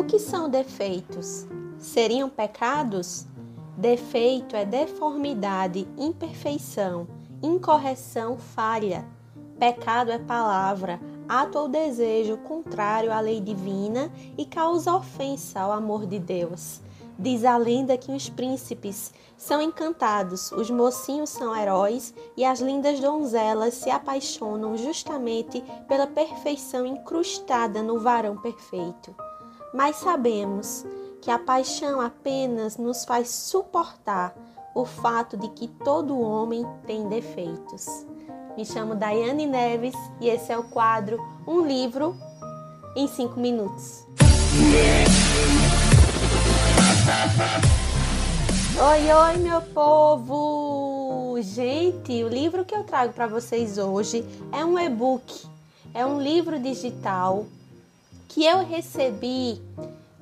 O que são defeitos? Seriam pecados? Defeito é deformidade, imperfeição, incorreção, falha. Pecado é palavra, ato ou desejo contrário à lei divina e causa ofensa ao amor de Deus. Diz a lenda que os príncipes são encantados, os mocinhos são heróis e as lindas donzelas se apaixonam justamente pela perfeição incrustada no varão perfeito. Mas sabemos que a paixão apenas nos faz suportar o fato de que todo homem tem defeitos. Me chamo Daiane Neves e esse é o quadro Um Livro em 5 Minutos. Oi, oi, meu povo! Gente, o livro que eu trago para vocês hoje é um e-book, é um livro digital que eu recebi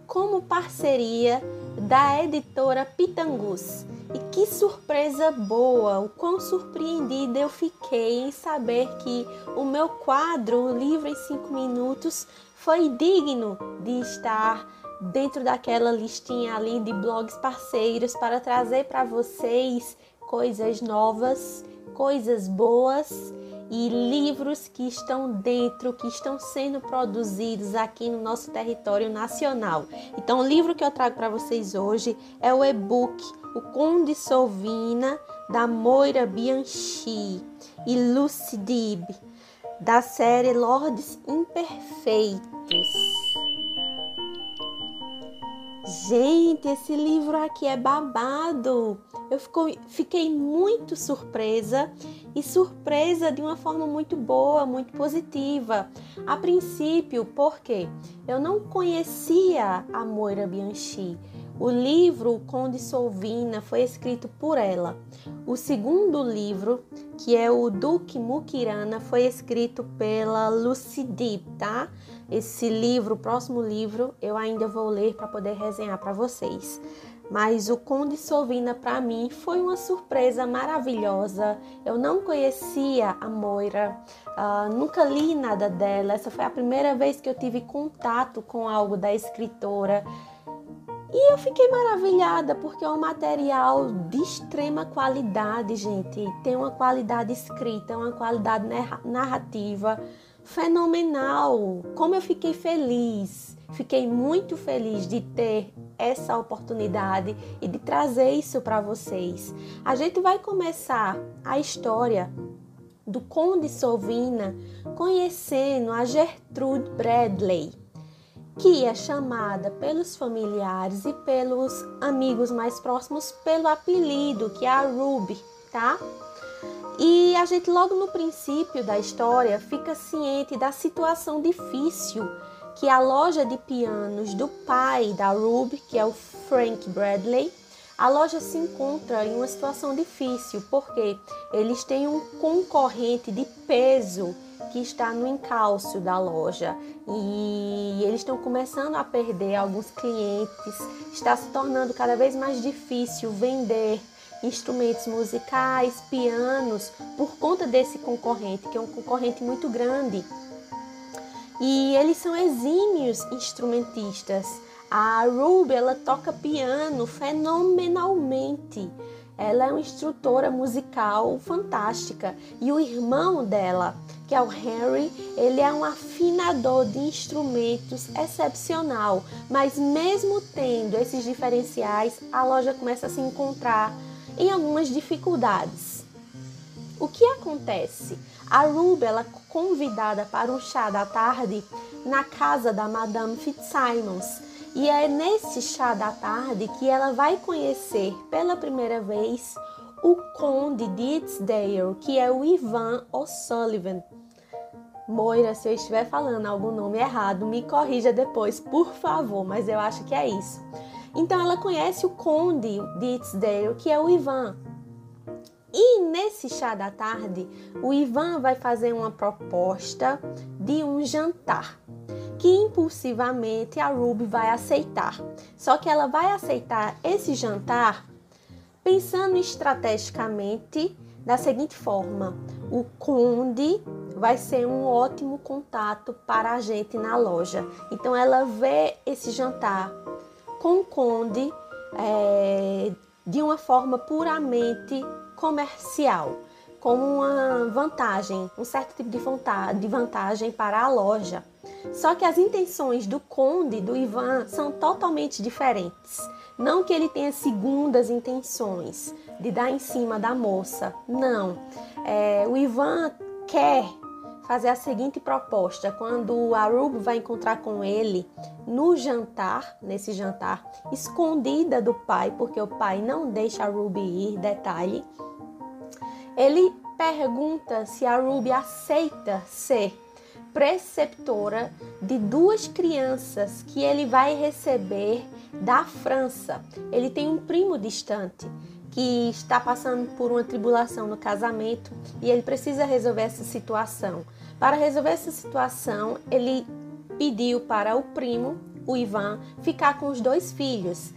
como parceria da editora Pitangus. E que surpresa boa! O quão surpreendida eu fiquei em saber que o meu quadro, o livro em 5 minutos, foi digno de estar dentro daquela listinha ali de blogs parceiros para trazer para vocês coisas novas, coisas boas e livros que estão dentro, que estão sendo produzidos aqui no nosso território nacional. Então, o livro que eu trago para vocês hoje é o e-book O Conde Solvina, da Moira Bianchi e Lucy Dib, da série Lordes Imperfeitos. Gente, esse livro aqui é babado. Eu fico, fiquei muito surpresa e surpresa de uma forma muito boa, muito positiva. A princípio, porque eu não conhecia a Moira Bianchi. O livro Conde Solvina foi escrito por ela. O segundo livro, que é o Duque Mukirana, foi escrito pela Lucy Deep, tá? Esse livro, o próximo livro, eu ainda vou ler para poder resenhar para vocês. Mas o Conde Sovina para mim foi uma surpresa maravilhosa. Eu não conhecia a Moira, uh, nunca li nada dela. Essa foi a primeira vez que eu tive contato com algo da escritora. E eu fiquei maravilhada porque é um material de extrema qualidade, gente. Tem uma qualidade escrita, uma qualidade narrativa fenomenal. Como eu fiquei feliz. Fiquei muito feliz de ter essa oportunidade e de trazer isso para vocês. A gente vai começar a história do Conde Sovina conhecendo a Gertrude Bradley, que é chamada pelos familiares e pelos amigos mais próximos pelo apelido que é a Ruby, tá? E a gente, logo no princípio da história, fica ciente da situação difícil que a loja de pianos do pai da Ruby, que é o Frank Bradley, a loja se encontra em uma situação difícil porque eles têm um concorrente de peso que está no encalço da loja e eles estão começando a perder alguns clientes, está se tornando cada vez mais difícil vender instrumentos musicais, pianos, por conta desse concorrente, que é um concorrente muito grande. E eles são exímios instrumentistas. A Ruby, ela toca piano fenomenalmente. Ela é uma instrutora musical fantástica. E o irmão dela, que é o Henry, ele é um afinador de instrumentos excepcional. Mas mesmo tendo esses diferenciais, a loja começa a se encontrar em algumas dificuldades. O que acontece? A Ruby ela é convidada para um chá da tarde na casa da Madame Fitzsimons. E é nesse chá da tarde que ela vai conhecer pela primeira vez o Conde de que é o Ivan O'Sullivan. Moira, se eu estiver falando algum nome errado, me corrija depois, por favor, mas eu acho que é isso. Então ela conhece o conde de Itzdale, que é o Ivan. E nesse chá da tarde, o Ivan vai fazer uma proposta de um jantar que impulsivamente a Ruby vai aceitar. Só que ela vai aceitar esse jantar pensando estrategicamente da seguinte forma: o conde vai ser um ótimo contato para a gente na loja. Então ela vê esse jantar com o conde é, de uma forma puramente comercial, como uma vantagem, um certo tipo de vantagem para a loja. Só que as intenções do conde, do Ivan, são totalmente diferentes. Não que ele tenha segundas intenções de dar em cima da moça, não. É, o Ivan quer fazer a seguinte proposta: quando a Ruby vai encontrar com ele no jantar, nesse jantar, escondida do pai, porque o pai não deixa a Ruby ir, detalhe, ele pergunta se a Ruby aceita ser preceptora de duas crianças que ele vai receber da França. Ele tem um primo distante que está passando por uma tribulação no casamento e ele precisa resolver essa situação. Para resolver essa situação, ele pediu para o primo, o Ivan, ficar com os dois filhos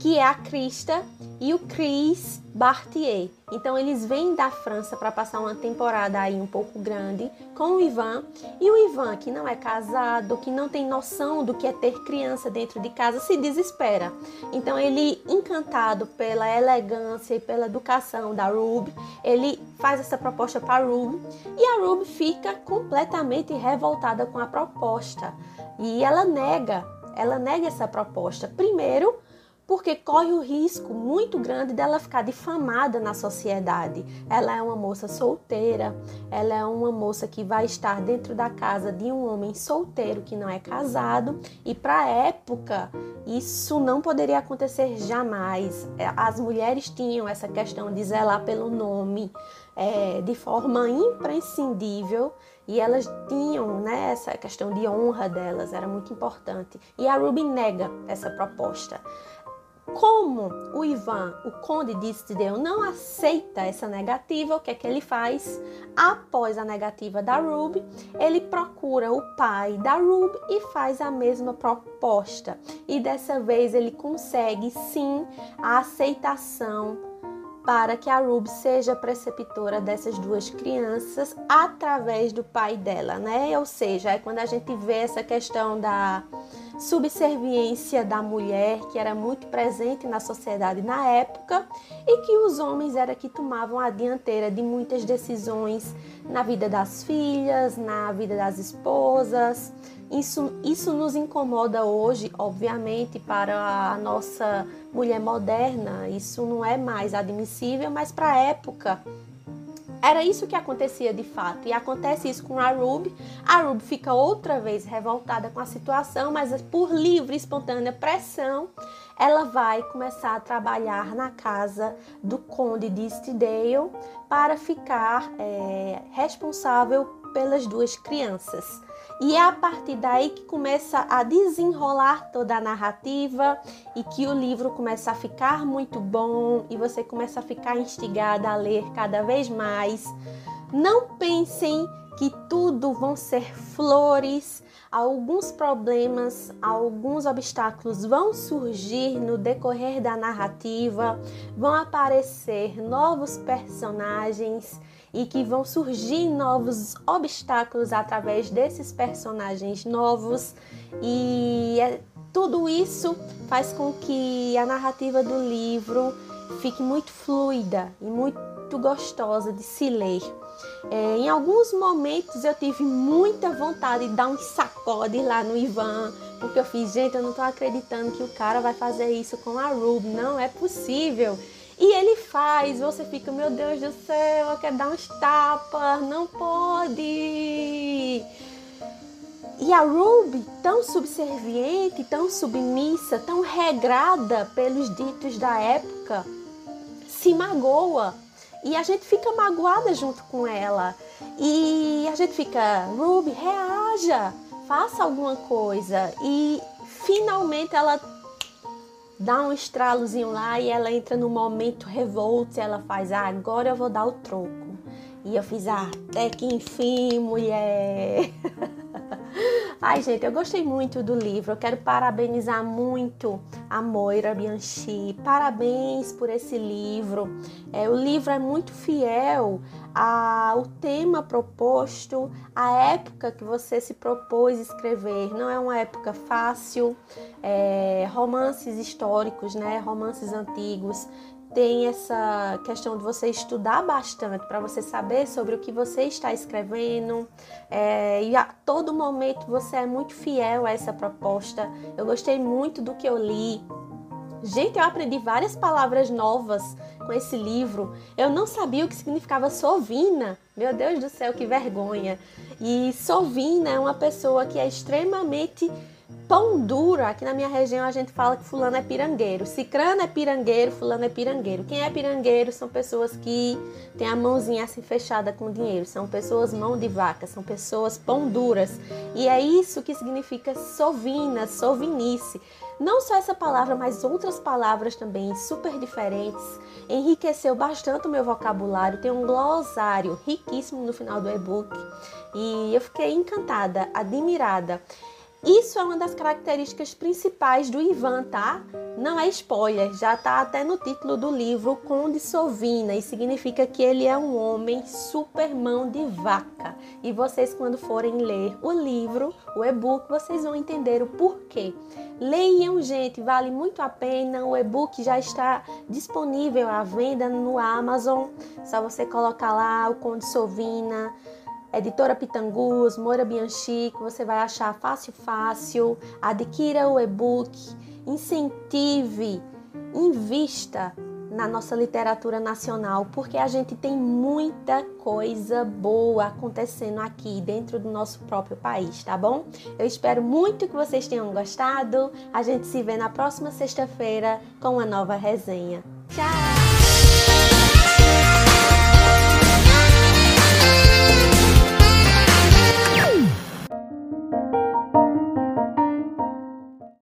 que é a Krista e o Chris Bartier. Então eles vêm da França para passar uma temporada aí um pouco grande com o Ivan e o Ivan, que não é casado, que não tem noção do que é ter criança dentro de casa, se desespera. Então ele, encantado pela elegância e pela educação da Ruby, ele faz essa proposta para Ruby e a Ruby fica completamente revoltada com a proposta e ela nega, ela nega essa proposta. Primeiro, porque corre o risco muito grande dela ficar difamada na sociedade. Ela é uma moça solteira, ela é uma moça que vai estar dentro da casa de um homem solteiro que não é casado, e para a época isso não poderia acontecer jamais. É, as mulheres tinham essa questão de zelar pelo nome é, de forma imprescindível e elas tinham né, essa questão de honra delas, era muito importante. E a Ruby nega essa proposta. Como o Ivan, o conde de Istideu, não aceita essa negativa, o que é que ele faz? Após a negativa da Ruby, ele procura o pai da Ruby e faz a mesma proposta. E dessa vez ele consegue sim a aceitação para que a Ruby seja preceptora dessas duas crianças através do pai dela, né? Ou seja, é quando a gente vê essa questão da subserviência da mulher que era muito presente na sociedade na época e que os homens era que tomavam a dianteira de muitas decisões na vida das filhas, na vida das esposas. Isso, isso nos incomoda hoje, obviamente, para a nossa mulher moderna. Isso não é mais admissível, mas para a época era isso que acontecia de fato. E acontece isso com a Ruby. A Ruby fica outra vez revoltada com a situação, mas por livre e espontânea pressão, ela vai começar a trabalhar na casa do Conde de Stidale para ficar é, responsável pelas duas crianças. E é a partir daí que começa a desenrolar toda a narrativa e que o livro começa a ficar muito bom e você começa a ficar instigada a ler cada vez mais. Não pensem que tudo vão ser flores, alguns problemas, alguns obstáculos vão surgir no decorrer da narrativa, vão aparecer novos personagens e que vão surgir novos obstáculos através desses personagens novos e é, tudo isso faz com que a narrativa do livro fique muito fluida e muito gostosa de se ler. É, em alguns momentos eu tive muita vontade de dar um sacode lá no Ivan, porque eu fiz, gente, eu não tô acreditando que o cara vai fazer isso com a Ruby, não é possível. E ele faz, você fica, meu Deus do céu, eu quero dar uns tapas, não pode. E a Ruby, tão subserviente, tão submissa, tão regrada pelos ditos da época, se magoa. E a gente fica magoada junto com ela. E a gente fica, Ruby, reaja, faça alguma coisa. E finalmente ela dá um estralozinho lá e ela entra no momento revolto ela faz, ah, agora eu vou dar o troco. E eu fiz, ah, até que enfim, mulher. Ai, gente, eu gostei muito do livro. Eu quero parabenizar muito a Moira Bianchi. Parabéns por esse livro. É, o livro é muito fiel ao tema proposto, à época que você se propôs escrever. Não é uma época fácil. É, romances históricos, né? Romances antigos tem essa questão de você estudar bastante para você saber sobre o que você está escrevendo é, e a todo momento você é muito fiel a essa proposta. Eu gostei muito do que eu li. Gente, eu aprendi várias palavras novas com esse livro. Eu não sabia o que significava sovina. Meu Deus do céu, que vergonha! E sovina é uma pessoa que é extremamente Pão duro, aqui na minha região a gente fala que fulano é pirangueiro. Cicrano é pirangueiro, fulano é pirangueiro. Quem é pirangueiro são pessoas que têm a mãozinha assim fechada com dinheiro. São pessoas mão de vaca, são pessoas pão duras. E é isso que significa sovina, sovinice. Não só essa palavra, mas outras palavras também super diferentes. Enriqueceu bastante o meu vocabulário. Tem um glossário riquíssimo no final do e-book. E eu fiquei encantada, admirada. Isso é uma das características principais do Ivan, tá? Não é spoiler, já tá até no título do livro Conde Sovina e significa que ele é um homem super mão de vaca. E vocês quando forem ler o livro, o e-book, vocês vão entender o porquê. Leiam, gente, vale muito a pena. O e-book já está disponível à venda no Amazon. Só você colocar lá o Conde Sovina Editora Pitangus, Moura Bianchi, que você vai achar fácil, fácil. Adquira o e-book, incentive, invista na nossa literatura nacional, porque a gente tem muita coisa boa acontecendo aqui dentro do nosso próprio país, tá bom? Eu espero muito que vocês tenham gostado. A gente se vê na próxima sexta-feira com uma nova resenha. Tchau!